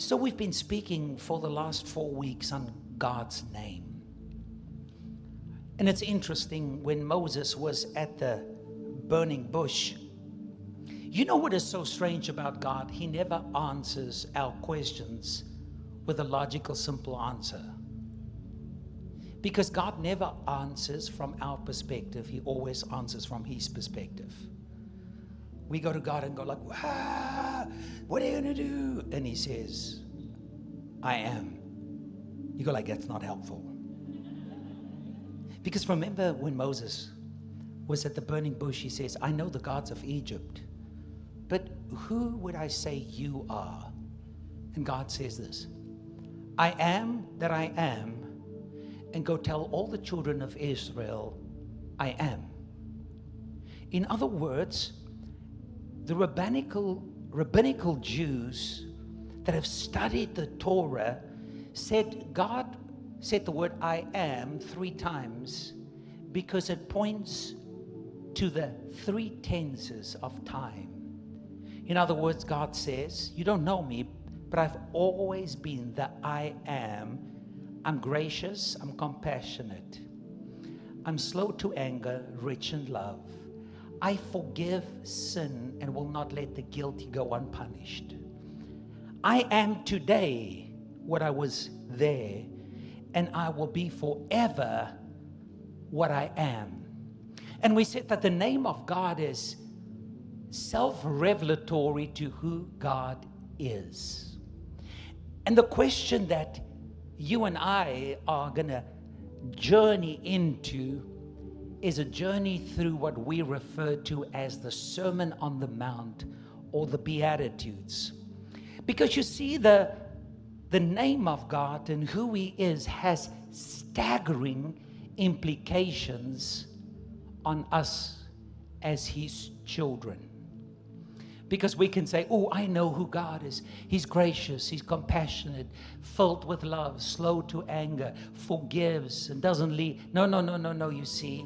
So we've been speaking for the last four weeks on God's name. And it's interesting when Moses was at the burning bush. You know what is so strange about God? He never answers our questions with a logical, simple answer. Because God never answers from our perspective, He always answers from His perspective. We go to God and go like, what are you gonna do? And He says, I am. You go like, that's not helpful. Because remember when Moses was at the burning bush, he says, I know the gods of Egypt, but who would I say you are? And God says this I am that I am, and go tell all the children of Israel, I am. In other words, the rabbinical, rabbinical Jews that have studied the Torah said God said the word I am three times because it points to the three tenses of time. In other words, God says, You don't know me, but I've always been the I am. I'm gracious, I'm compassionate, I'm slow to anger, rich in love. I forgive sin and will not let the guilty go unpunished. I am today what I was there, and I will be forever what I am. And we said that the name of God is self revelatory to who God is. And the question that you and I are going to journey into is a journey through what we refer to as the Sermon on the Mount or the Beatitudes. Because you see, the, the name of God and who He is has staggering implications on us as His children. Because we can say, Oh, I know who God is. He's gracious, He's compassionate, filled with love, slow to anger, forgives, and doesn't lead. No, no, no, no, no. You see,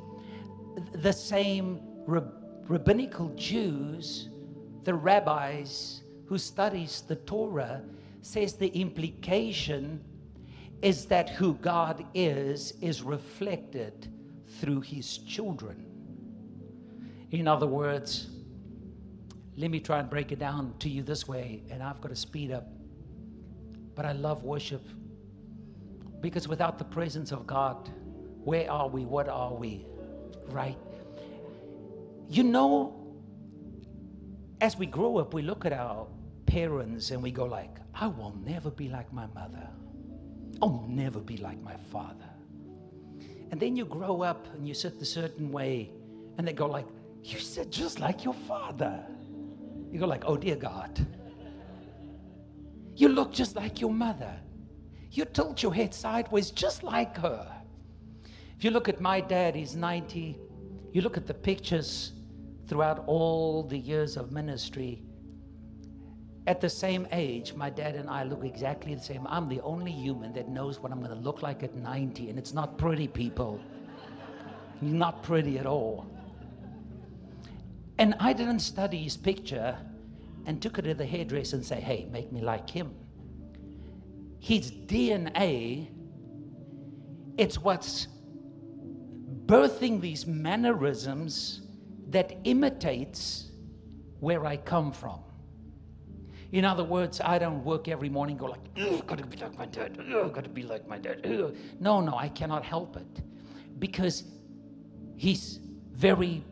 the same rabbinical Jews, the rabbis who studies the Torah, says the implication is that who God is is reflected through his children. In other words, let me try and break it down to you this way, and I've got to speed up. But I love worship because without the presence of God, where are we? What are we? Right? You know, as we grow up, we look at our parents and we go like, I will never be like my mother. I'll never be like my father. And then you grow up and you sit a certain way, and they go like, You sit just like your father. You go like, Oh dear God. You look just like your mother. You tilt your head sideways just like her. If you look at my dad, he's 90. You look at the pictures throughout all the years of ministry. At the same age, my dad and I look exactly the same. I'm the only human that knows what I'm going to look like at 90, and it's not pretty, people. not pretty at all. And I didn't study his picture and took it to the hairdresser and say, hey, make me like him. His DNA, it's what's birthing these mannerisms that imitates where I come from. In other words, I don't work every morning go like, I've got to be like my dad. I've got to be like my dad. No, no, I cannot help it. Because his very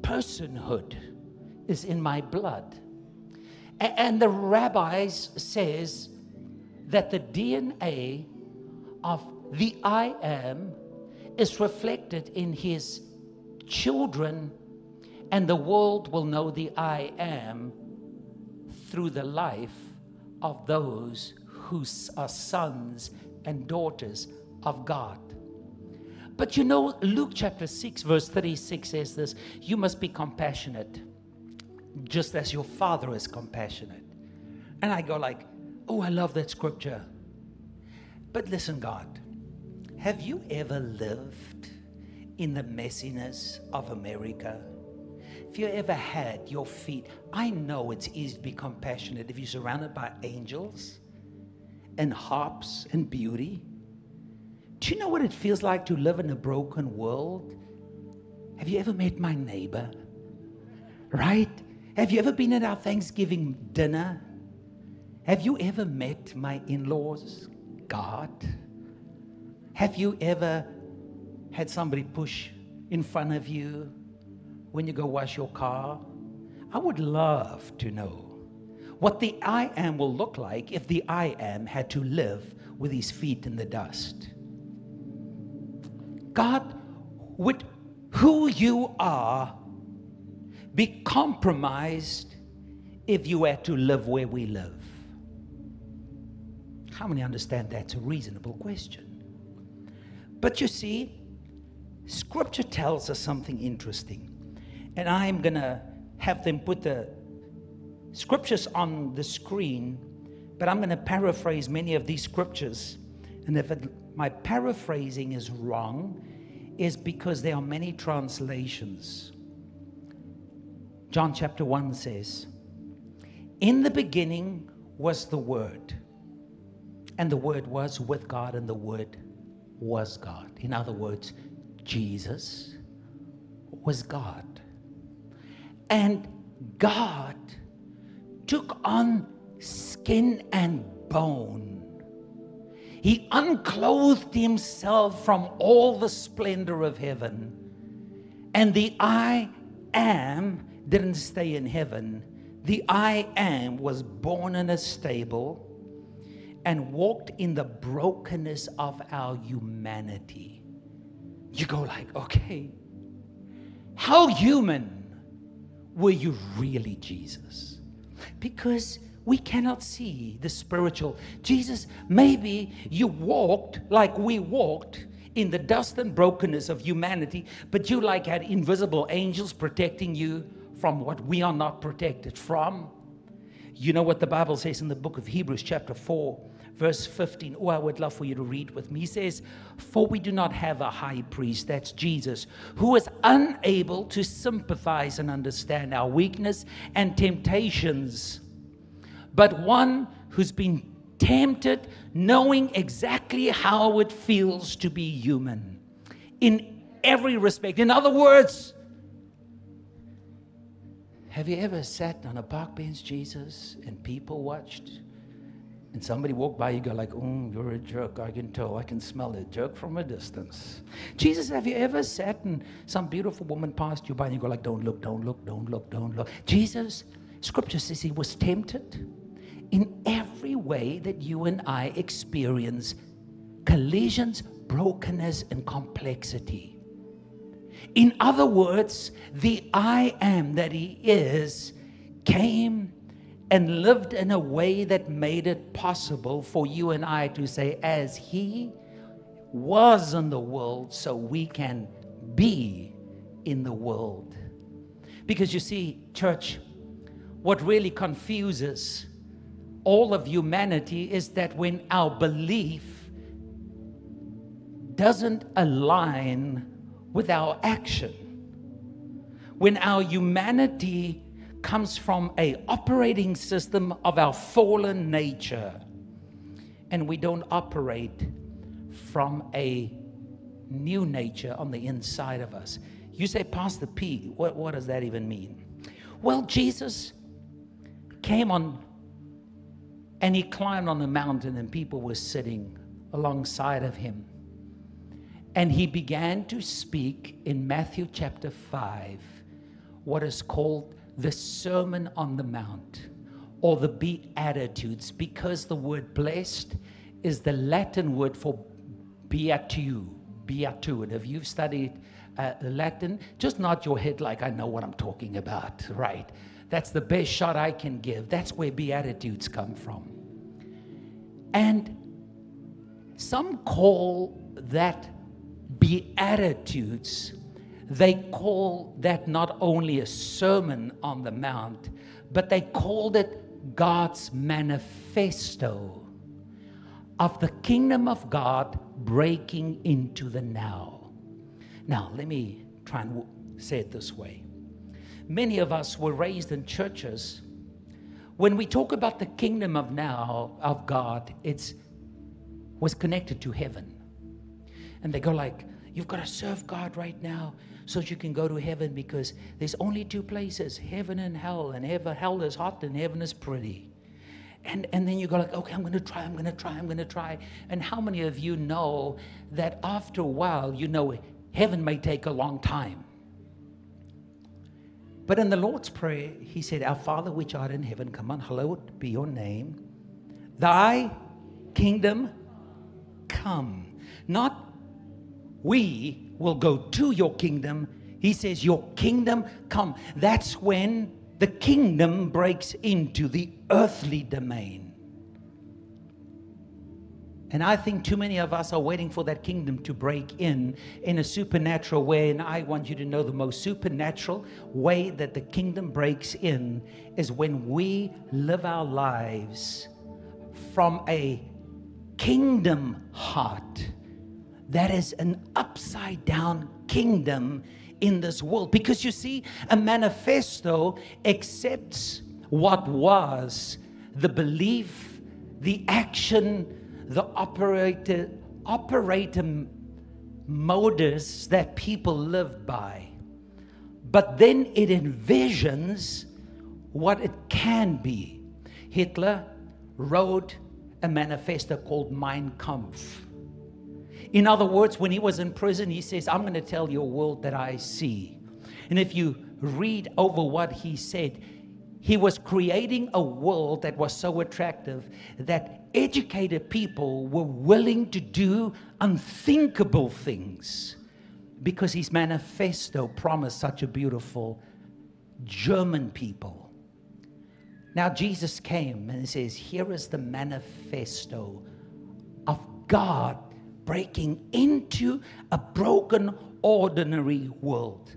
personhood is in my blood. And the rabbis says that the DNA of the I am is reflected in his children and the world will know the I am through the life of those who are sons and daughters of God. But you know, Luke chapter 6, verse 36 says this You must be compassionate, just as your Father is compassionate. And I go, like, Oh, I love that scripture. But listen, God, have you ever lived in the messiness of America? If you ever had your feet, I know it's easy to be compassionate if you're surrounded by angels and harps and beauty. Do you know what it feels like to live in a broken world? Have you ever met my neighbor? Right? Have you ever been at our Thanksgiving dinner? Have you ever met my in laws? God? Have you ever had somebody push in front of you when you go wash your car? I would love to know what the I am will look like if the I am had to live with his feet in the dust. God, would who you are be compromised if you had to live where we live? How many understand that's a reasonable question? But you see, Scripture tells us something interesting. And I'm going to have them put the scriptures on the screen, but I'm going to paraphrase many of these scriptures. And if it, my paraphrasing is wrong, is because there are many translations. John chapter 1 says, In the beginning was the Word, and the Word was with God, and the Word was God. In other words, Jesus was God. And God took on skin and bone. He unclothed himself from all the splendor of heaven. And the I am didn't stay in heaven. The I am was born in a stable and walked in the brokenness of our humanity. You go like, okay, how human were you really, Jesus? Because we cannot see the spiritual. Jesus, maybe you walked like we walked in the dust and brokenness of humanity, but you like had invisible angels protecting you from what we are not protected from. You know what the Bible says in the book of Hebrews, chapter 4, verse 15. Oh, I would love for you to read with me. He says, For we do not have a high priest, that's Jesus, who is unable to sympathize and understand our weakness and temptations, but one who's been tempted, knowing exactly how it feels to be human in every respect. In other words, have you ever sat on a park bench, Jesus, and people watched? And somebody walked by, you go like, "Oh, you're a jerk. I can tell. I can smell it. Jerk from a distance." Jesus, have you ever sat and some beautiful woman passed you by, and you go like, "Don't look, don't look, don't look, don't look." Jesus, Scripture says he was tempted in every way that you and I experience collisions, brokenness, and complexity. In other words, the I am that he is came and lived in a way that made it possible for you and I to say, as He was in the world, so we can be in the world. Because you see, church, what really confuses all of humanity is that when our belief doesn't align with our action, when our humanity comes from a operating system of our fallen nature. And we don't operate from a new nature on the inside of us. You say pastor p what, what does that even mean? Well jesus came on and he climbed on the mountain and people were sitting alongside of him. And he began to speak in matthew chapter 5 what is called the Sermon on the Mount or the Beatitudes because the word blessed is the Latin word for beatu, beatude. If you've studied uh, Latin, just nod your head like I know what I'm talking about, right? That's the best shot I can give. That's where Beatitudes come from. And some call that Beatitudes they call that not only a sermon on the mount, but they called it God's manifesto of the kingdom of God breaking into the now. Now, let me try and say it this way. Many of us were raised in churches. When we talk about the kingdom of now, of God, it's was connected to heaven. And they go like, you've got to serve God right now so that you can go to heaven because there's only two places, heaven and hell, and heaven, hell is hot and heaven is pretty. And, and then you go like, okay, I'm going to try, I'm going to try, I'm going to try. And how many of you know that after a while, you know, heaven may take a long time. But in the Lord's Prayer, he said, Our Father which art in heaven, come on, hallowed be your name. Thy kingdom come. Not we will go to your kingdom. He says, Your kingdom come. That's when the kingdom breaks into the earthly domain. And I think too many of us are waiting for that kingdom to break in in a supernatural way. And I want you to know the most supernatural way that the kingdom breaks in is when we live our lives from a kingdom heart that is an upside down kingdom in this world. Because you see, a manifesto accepts what was the belief, the action, the operator, operator modus that people live by. But then it envisions what it can be. Hitler wrote a manifesto called Mein Kampf. In other words, when he was in prison, he says, I'm going to tell you a world that I see. And if you read over what he said, he was creating a world that was so attractive that educated people were willing to do unthinkable things because his manifesto promised such a beautiful German people. Now, Jesus came and says, Here is the manifesto of God breaking into a broken, ordinary world.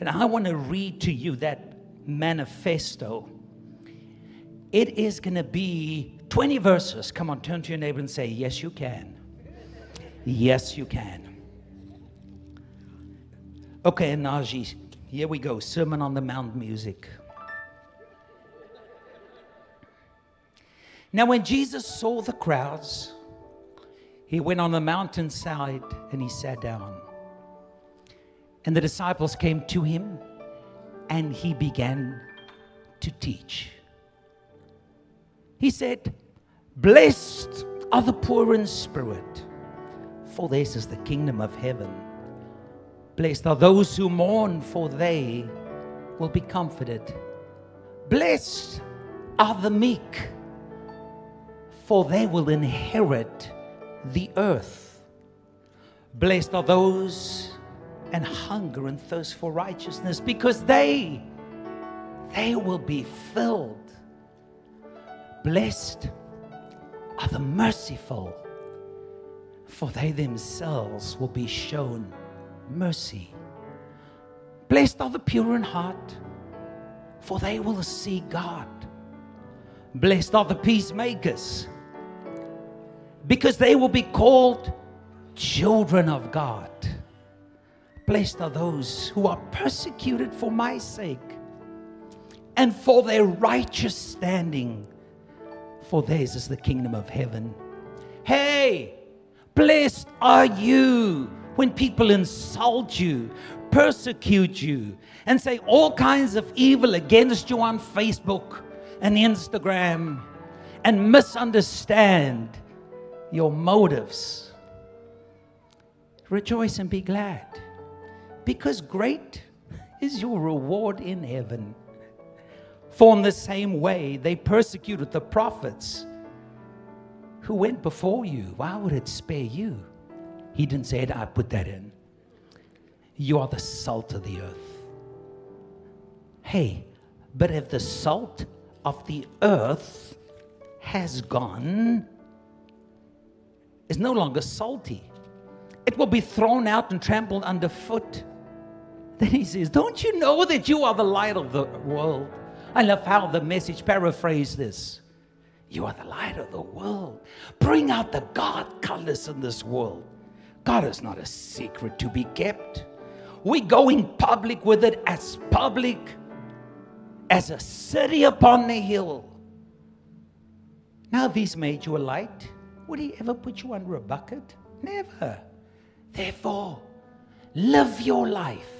And I want to read to you that manifesto. It is going to be 20 verses. Come on, turn to your neighbor and say, Yes, you can. Yes, you can. Okay, Najee, here we go. Sermon on the Mount music. Now, when Jesus saw the crowds, he went on the mountainside and he sat down. And the disciples came to him and he began to teach. He said, Blessed are the poor in spirit, for theirs is the kingdom of heaven. Blessed are those who mourn, for they will be comforted. Blessed are the meek, for they will inherit the earth. Blessed are those and hunger and thirst for righteousness because they they will be filled. Blessed are the merciful for they themselves will be shown mercy. Blessed are the pure in heart for they will see God. Blessed are the peacemakers because they will be called children of God. Blessed are those who are persecuted for my sake and for their righteous standing, for theirs is the kingdom of heaven. Hey, blessed are you when people insult you, persecute you, and say all kinds of evil against you on Facebook and Instagram and misunderstand your motives. Rejoice and be glad, because great is your reward in heaven. For in the same way they persecuted the prophets who went before you. Why would it spare you? He didn't say it, I put that in. You are the salt of the earth. Hey, but if the salt of the earth has gone, is no longer salty. It will be thrown out and trampled underfoot. Then he says, Don't you know that you are the light of the world? I love how the message paraphrased this. You are the light of the world. Bring out the God colors in this world. God is not a secret to be kept. We go in public with it as public as a city upon a hill. Now, these made you a light Would he ever put you under a bucket? Never. Therefore, live your life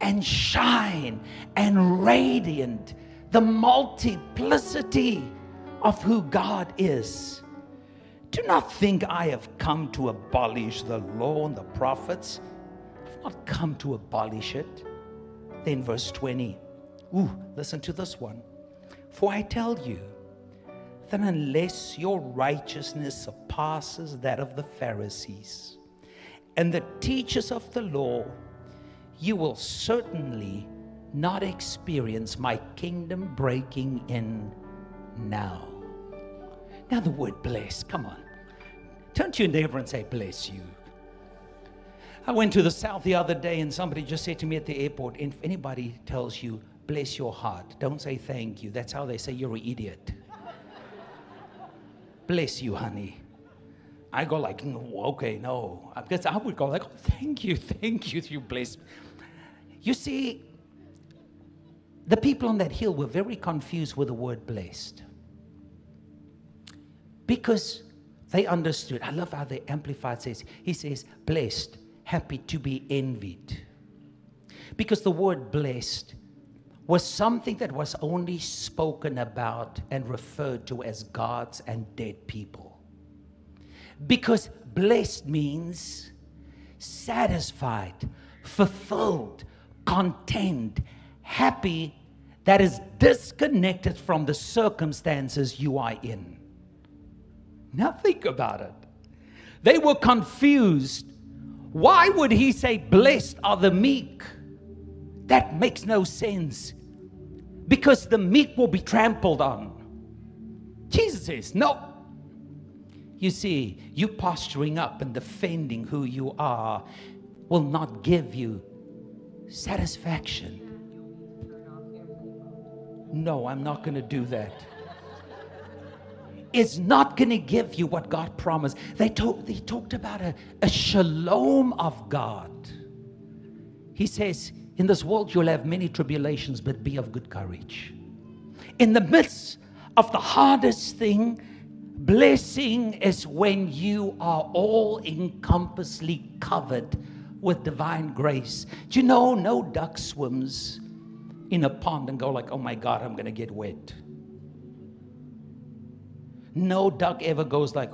and shine and radiant the multiplicity of who God is. Do not think I have come to abolish the law and the prophets. I've not come to abolish it. Then, verse 20. Ooh, listen to this one. For I tell you that unless your righteousness surpasses that of the Pharisees and the teachers of the law, you will certainly not experience my kingdom breaking in now. Now, the word bless, come on. Turn to your neighbor and say, Bless you. I went to the south the other day and somebody just said to me at the airport, if anybody tells you, bless your heart, don't say thank you. That's how they say you're an idiot. Bless you, honey. I go like, mm, okay, no. Because I would go like, oh, thank you, thank you, you bless. You see, the people on that hill were very confused with the word blessed. Because they understood. I love how the Amplified says, he says, blessed, happy to be envied. Because the word blessed was something that was only spoken about and referred to as gods and dead people. Because blessed means satisfied, fulfilled, content, happy, that is disconnected from the circumstances you are in. Now think about it. They were confused. Why would he say, Blessed are the meek? That makes no sense. Because the meek will be trampled on. Jesus says, No. You see, you posturing up and defending who you are will not give you satisfaction. No, I'm not going to do that is not going to give you what God promised. They, talk, they talked about a, a shalom of God. He says, In this world you'll have many tribulations, but be of good courage. In the midst of the hardest thing, blessing is when you are all encompassingly covered with divine grace. Do you know no duck swims in a pond and go like, oh my God, I'm going to get wet? No duck ever goes like,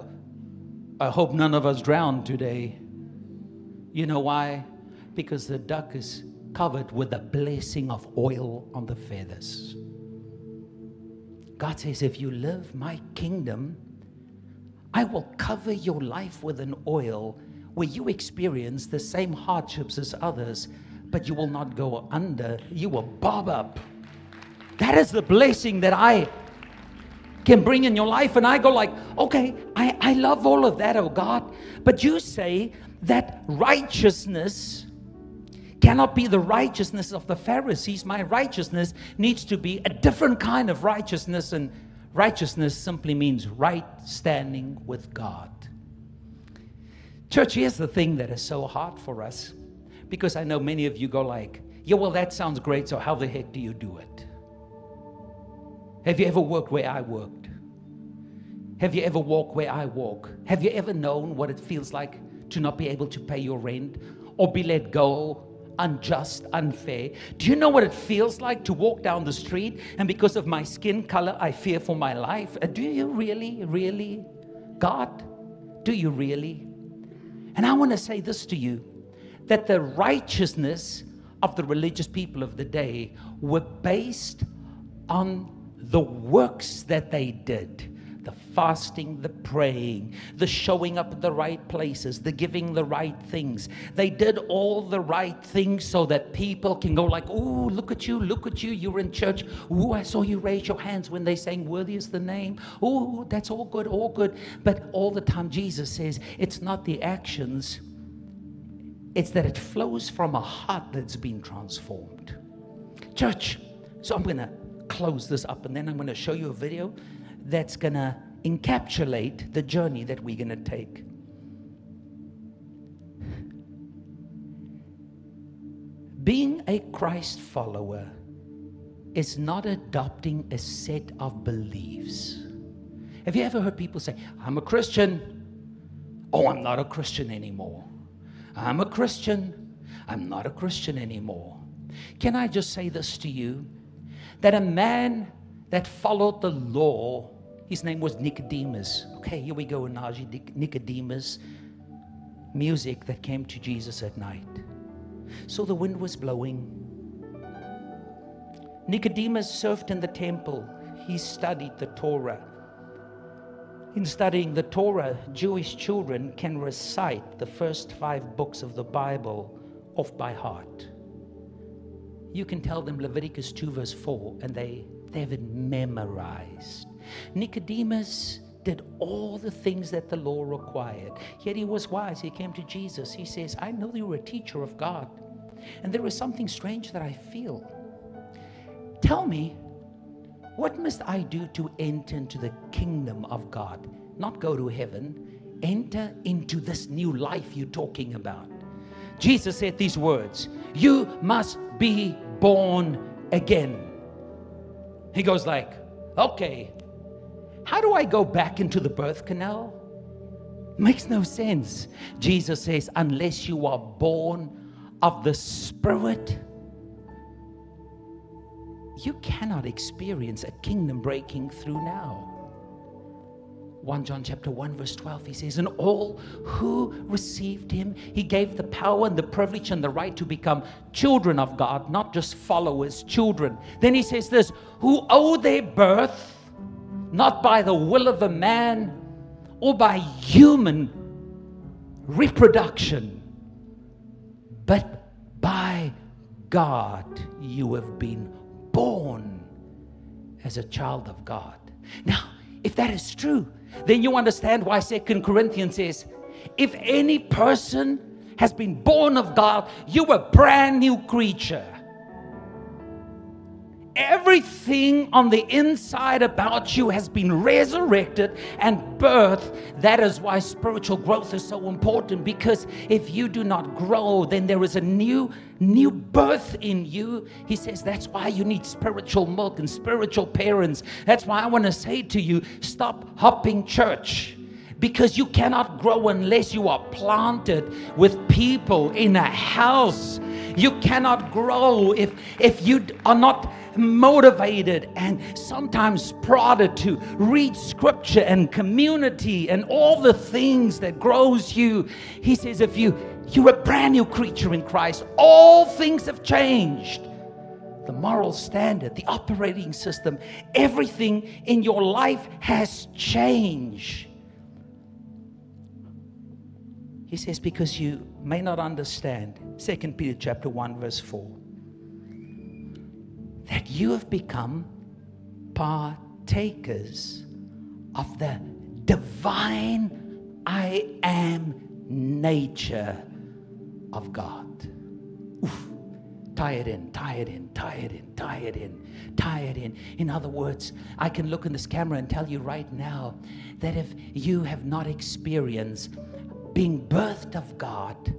I hope none of us drown today. You know why? Because the duck is covered with the blessing of oil on the feathers. God says, if you live my kingdom, I will cover your life with an oil where you experience the same hardships as others, but you will not go under. You will bob up. That is the blessing that I can bring in your life. And I go like, okay, I, I love all of that, oh God. But you say that righteousness cannot be the righteousness of the Pharisees. My righteousness needs to be a different kind of righteousness. And righteousness simply means right standing with God. Church, here's the thing that is so hard for us because I know many of you go like, yeah, well, that sounds great. So how the heck do you do it? Have you ever worked where I worked? Have you ever walked where I walk? Have you ever known what it feels like to not be able to pay your rent or be let go unjust, unfair. Do you know what it feels like to walk down the street and because of my skin color, I fear for my life? Uh, do you really, really? God, do you really? And I want to say this to you that the righteousness of the religious people of the day were based on the works that they did the fasting, the praying, the showing up at the right places, the giving the right things. They did all the right things so that people can go like, "Oh, look at you, look at you, you're in church. Oh, I saw you raise your hands when they sang worthy is the name. Oh, that's all good, all good." But all the time Jesus says, it's not the actions. It's that it flows from a heart that's been transformed. Church, so I'm going to close this up and then I'm going to show you a video that's going to encapsulate the journey that we're going to take. Being a Christ follower is not adopting a set of beliefs. Have you ever heard people say, I'm a Christian? Oh, I'm not a Christian anymore. I'm a Christian. I'm not a Christian anymore. Can I just say this to you? That a man that followed the law, his name was Nicodemus. Okay, here we go. Nicodemus. Music that came to Jesus at night. So the wind was blowing. Nicodemus served in the temple. He studied the Torah. In studying the Torah, Jewish children can recite the first five books of the Bible off by heart. You can tell them Leviticus 2, verse 4, and they, they have it memorized. Nicodemus did all the things that the law required, yet he was wise. He came to Jesus. He says, I know you're a teacher of God, and there is something strange that I feel. Tell me, what must I do to enter into the kingdom of God? Not go to heaven, enter into this new life you're talking about. Jesus said these words You must be born again. He goes like, Okay, how do I go back into the birth canal? Makes no sense. Jesus says, Unless you are born of the Spirit, you cannot experience a kingdom breaking through now. 1 John chapter 1 verse 12 he says and all who received him he gave the power and the privilege and the right to become children of God not just followers children then he says this who owe their birth not by the will of a man or by human reproduction but by God you have been born as a child of God. Now, if that is true, then you understand why Second Corinthians says, if any person has been born of God, you a brand new creature. Everything on the inside about you has been resurrected and birthed. That is why spiritual growth is so important because if you do not grow, then there is a new new birth in you. He says that's why you need spiritual milk and spiritual parents. That's why I want to say to you, stop hopping church because you cannot grow unless you are planted with people in a house. You cannot grow if if you are not motivated and sometimes prodded to read scripture and community and all the things that grows you. He says, if you you're a brand new creature in Christ, all things have changed. The moral standard, the operating system, everything in your life has changed. He says, because you may not understand. Second Peter chapter 1, verse 4 that you have become partakers of the divine I am nature of God. Oof. Tie it in, tie it in, tie it in, tie it in, tie it in. In other words, I can look in this camera and tell you right now that if you have not experienced being birthed of God,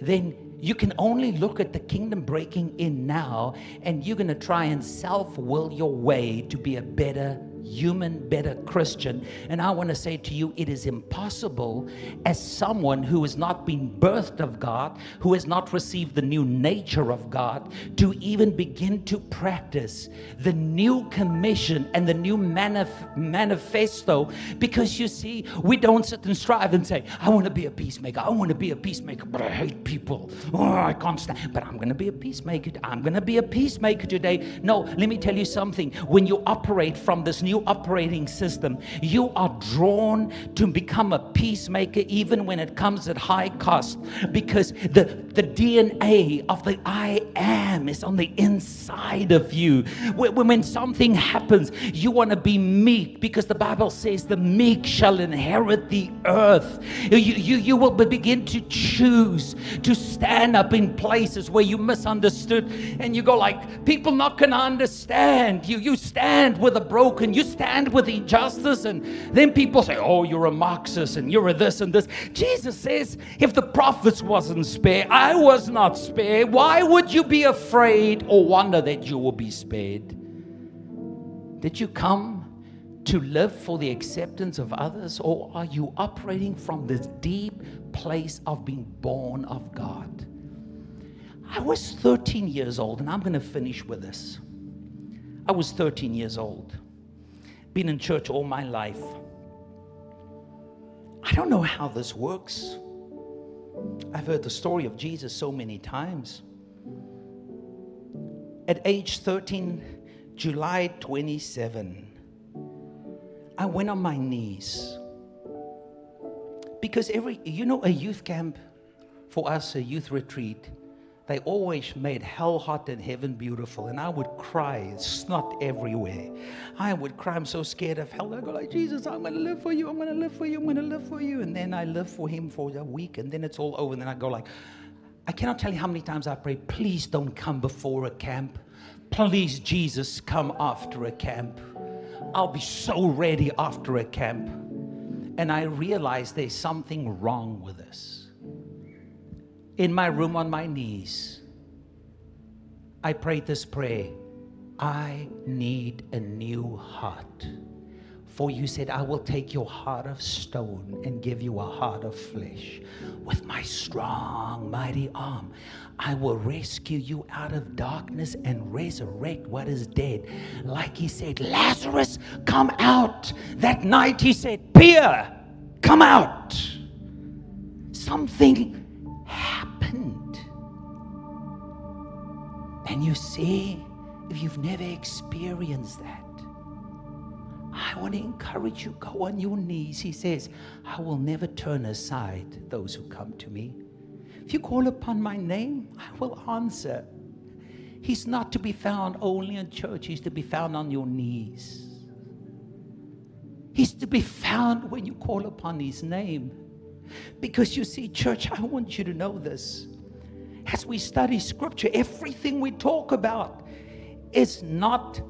then you can only look at the kingdom breaking in now, and you're going to try and self will your way to be a better human, better Christian. And I want to say to you, it is impossible as someone who has not been birthed of God, who has not received the new nature of God, to even begin to practice the new commission and the new manif- manifesto. Because you see, we don't sit and strive and say, I want to be a peacemaker. I want to be a peacemaker, but I hate people. Oh, I can't stand. But I'm going to be a peacemaker. I'm going to be a peacemaker today. No, let me tell you something. When you operate from this new operating system, you are drawn to become a peacemaker even when it comes at high cost because the, the DNA of the I am is on the inside of you. When, when something happens, you want to be meek because the Bible says the meek shall inherit the earth. You, you, you will begin to choose to stand up in places where you misunderstood and you go like, people not going to understand. You, you stand with a broken, you stand with injustice, and then people say, Oh, you're a Marxist and you're a this and this. Jesus says, If the prophets wasn't spared, I was not spared. Why would you be afraid or wonder that you will be spared? Did you come to live for the acceptance of others, or are you operating from this deep place of being born of God? I was 13 years old, and I'm going to finish with this. I was 13 years old, been in church all my life. I don't know how this works. I've heard the story of Jesus so many times. At age 13, July 27, I went on my knees. Because every, you know, a youth camp for us, a youth retreat, they always made hell hot and heaven beautiful. And I would cry, snot everywhere. I would cry, I'm so scared of hell. I go like, Jesus, I'm to live for you. I'm to live for you. I'm to live for you. And then I live for him for a week. And then it's all over. And then I go like, I cannot tell you how many times I pray, please don't come before a camp. Please, Jesus, come after a camp. I'll be so ready after a camp. And I realize there's something wrong with this. In my room on my knees, I prayed this prayer I need a new heart. For you said, I will take your heart of stone and give you a heart of flesh. With my strong, mighty arm, I will rescue you out of darkness and resurrect what is dead. Like he said, Lazarus, come out. That night he said, Peter, come out. Something And you see, if you've never experienced that, I want to encourage you, go on your knees. He says, I will never turn aside those who come to me. If you call upon my name, I will answer. He's not to be found only in church, he's to be found on your knees. He's to be found when you call upon his name. Because you see, church, I want you to know this. As we study scripture, everything we talk about is not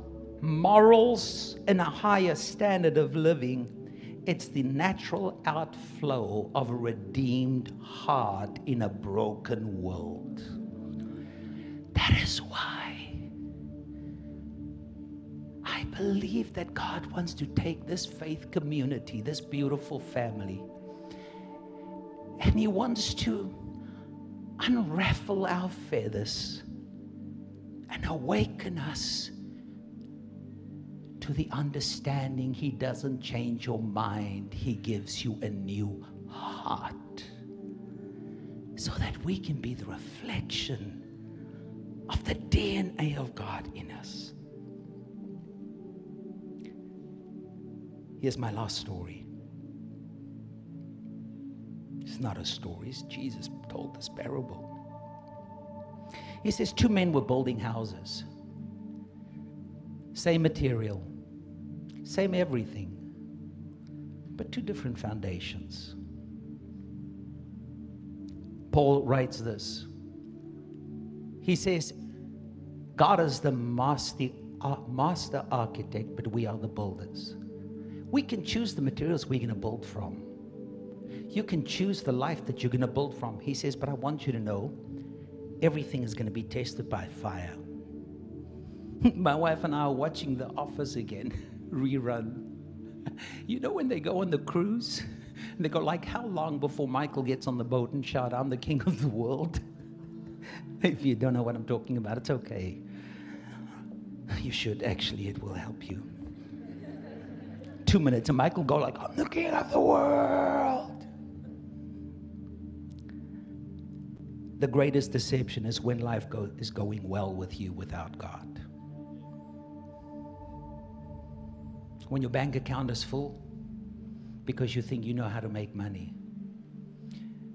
morals and a higher standard of living. It's the natural outflow of a redeemed heart in a broken world. That is why I believe that God wants to take this faith community, this beautiful family, and He wants to unravel our feathers and awaken us to the understanding He doesn't change your mind, He gives you a new heart. So that we can be the reflection of the DNA of God in us. Here's my last story. Not a story, it's Jesus told this parable. He says two men were building houses, same material, same everything, but two different foundations. Paul writes this. He says, God is the master, uh, master architect, but we are the builders. We can choose the materials we're going to build from. You can choose the life that you're going to build from. He says, but I want you to know everything is going to be tested by fire. My wife and I are watching The Office again. rerun. You know when they go on the cruise? And They go like, how long before Michael gets on the boat and shout, I'm the king of the world? if you don't know what I'm talking about, it's okay. You should actually, it will help you. Two minutes, and Michael go like, I'm the king of the world. The greatest deception is when life go, is going well with you without God. when your bank account is full because you think you know how to make money.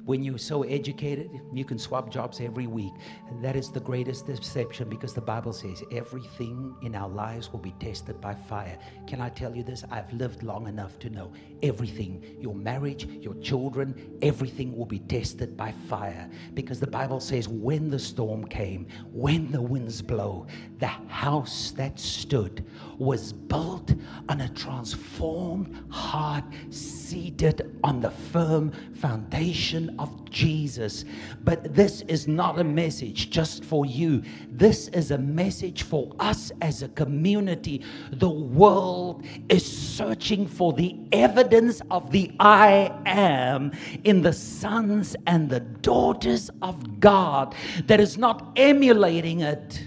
When you're so educated, you can swap jobs every week. And that is the greatest deception because the Bible says everything in our lives will be tested by fire. Can I tell you this? I've lived long enough to know everything your marriage, your children, everything will be tested by fire because the Bible says when the storm came, when the winds blow, the house that stood was built on a transformed heart, seated on the firm foundation of Jesus. But this is not a message just for you. This is a message for us as a community. The world is searching for the evidence of the I am in the sons and the daughters of God that is not emulating it,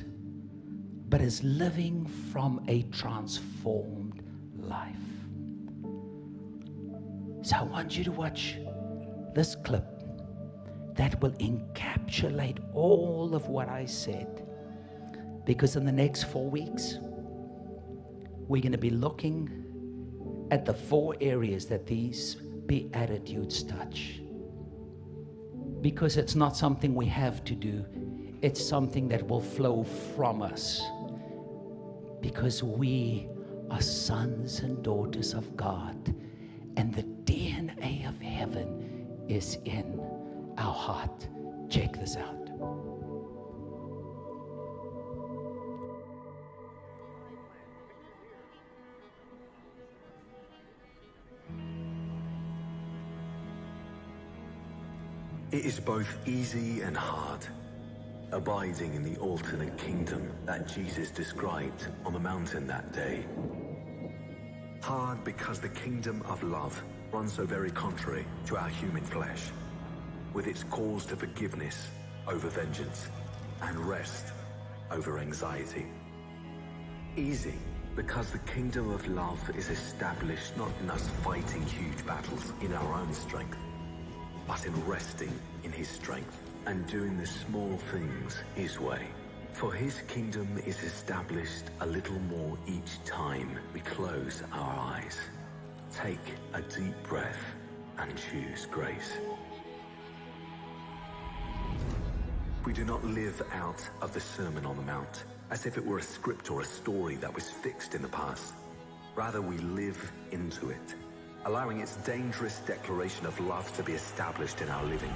but is living from a transformed life. So I want you to watch this clip that will encapsulate all of what I said. Because in the next four weeks, we're going to be looking at the four areas that these beatitudes touch. Because it's not something we have to do, it's something that will flow from us. Because we are sons and daughters of God and the DNA of heaven is in our heart. Check this out. It is both easy and hard, abiding in the alternate kingdom that Jesus described on the mountain that day. Hard because the kingdom of love runs so very contrary to our human flesh, with its calls to forgiveness over vengeance and rest over anxiety. Easy because the kingdom of love is established not in us fighting huge battles in our own strength, but in resting in his strength and doing the small things his way. For his kingdom is established a little more each time we close our eyes. Take a deep breath and choose grace. We do not live out of the Sermon on the Mount as if it were a script or a story that was fixed in the past. Rather, we live into it, allowing its dangerous declaration of love to be established in our living.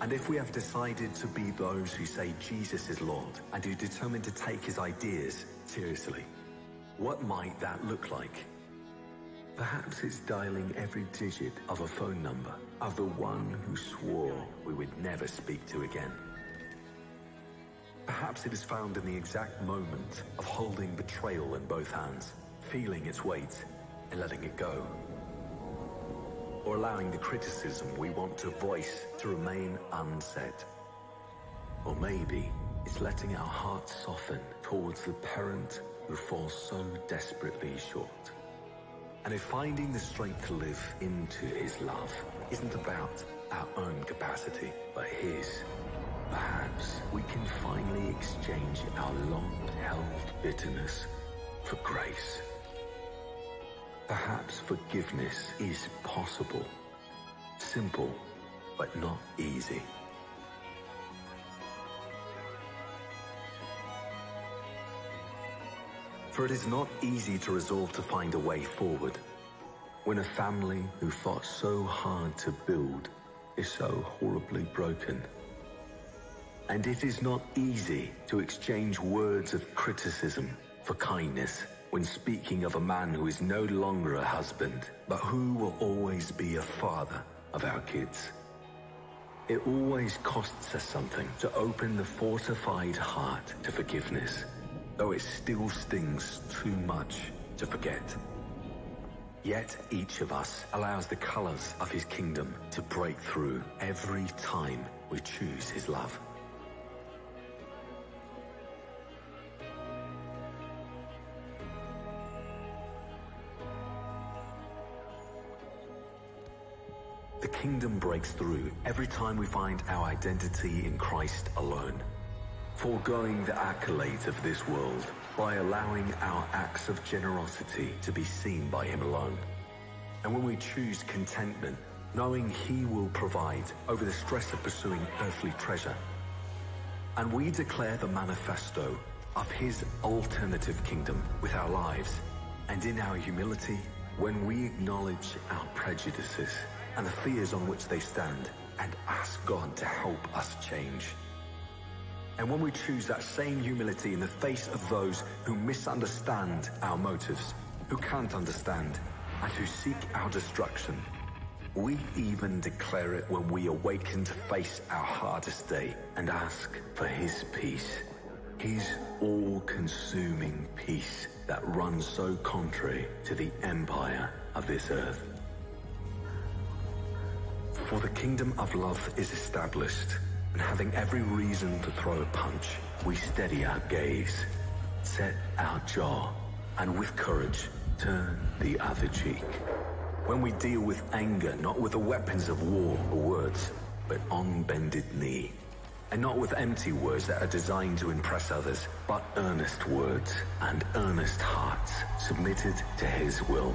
And if we have decided to be those who say Jesus is Lord and who determine to take his ideas seriously, what might that look like? Perhaps it's dialing every digit of a phone number of the one who swore we would never speak to again. Perhaps it is found in the exact moment of holding betrayal in both hands, feeling its weight and letting it go or allowing the criticism we want to voice to remain unsaid. Or maybe it's letting our hearts soften towards the parent who falls so desperately short. And if finding the strength to live into his love isn't about our own capacity, but his, perhaps we can finally exchange our long-held bitterness for grace. Perhaps forgiveness is possible. Simple, but not easy. For it is not easy to resolve to find a way forward when a family who fought so hard to build is so horribly broken. And it is not easy to exchange words of criticism for kindness when speaking of a man who is no longer a husband, but who will always be a father of our kids. It always costs us something to open the fortified heart to forgiveness, though it still stings too much to forget. Yet each of us allows the colors of his kingdom to break through every time we choose his love. The kingdom breaks through every time we find our identity in Christ alone. Foregoing the accolades of this world by allowing our acts of generosity to be seen by Him alone. And when we choose contentment, knowing He will provide over the stress of pursuing earthly treasure. And we declare the manifesto of His alternative kingdom with our lives. And in our humility, when we acknowledge our prejudices, and the fears on which they stand and ask God to help us change. And when we choose that same humility in the face of those who misunderstand our motives, who can't understand, and who seek our destruction, we even declare it when we awaken to face our hardest day and ask for His peace. His all-consuming peace that runs so contrary to the empire of this earth. For the kingdom of love is established, and having every reason to throw a punch, we steady our gaze, set our jaw, and with courage turn the other cheek. When we deal with anger, not with the weapons of war or words, but on bended knee. And not with empty words that are designed to impress others, but earnest words and earnest hearts submitted to His will.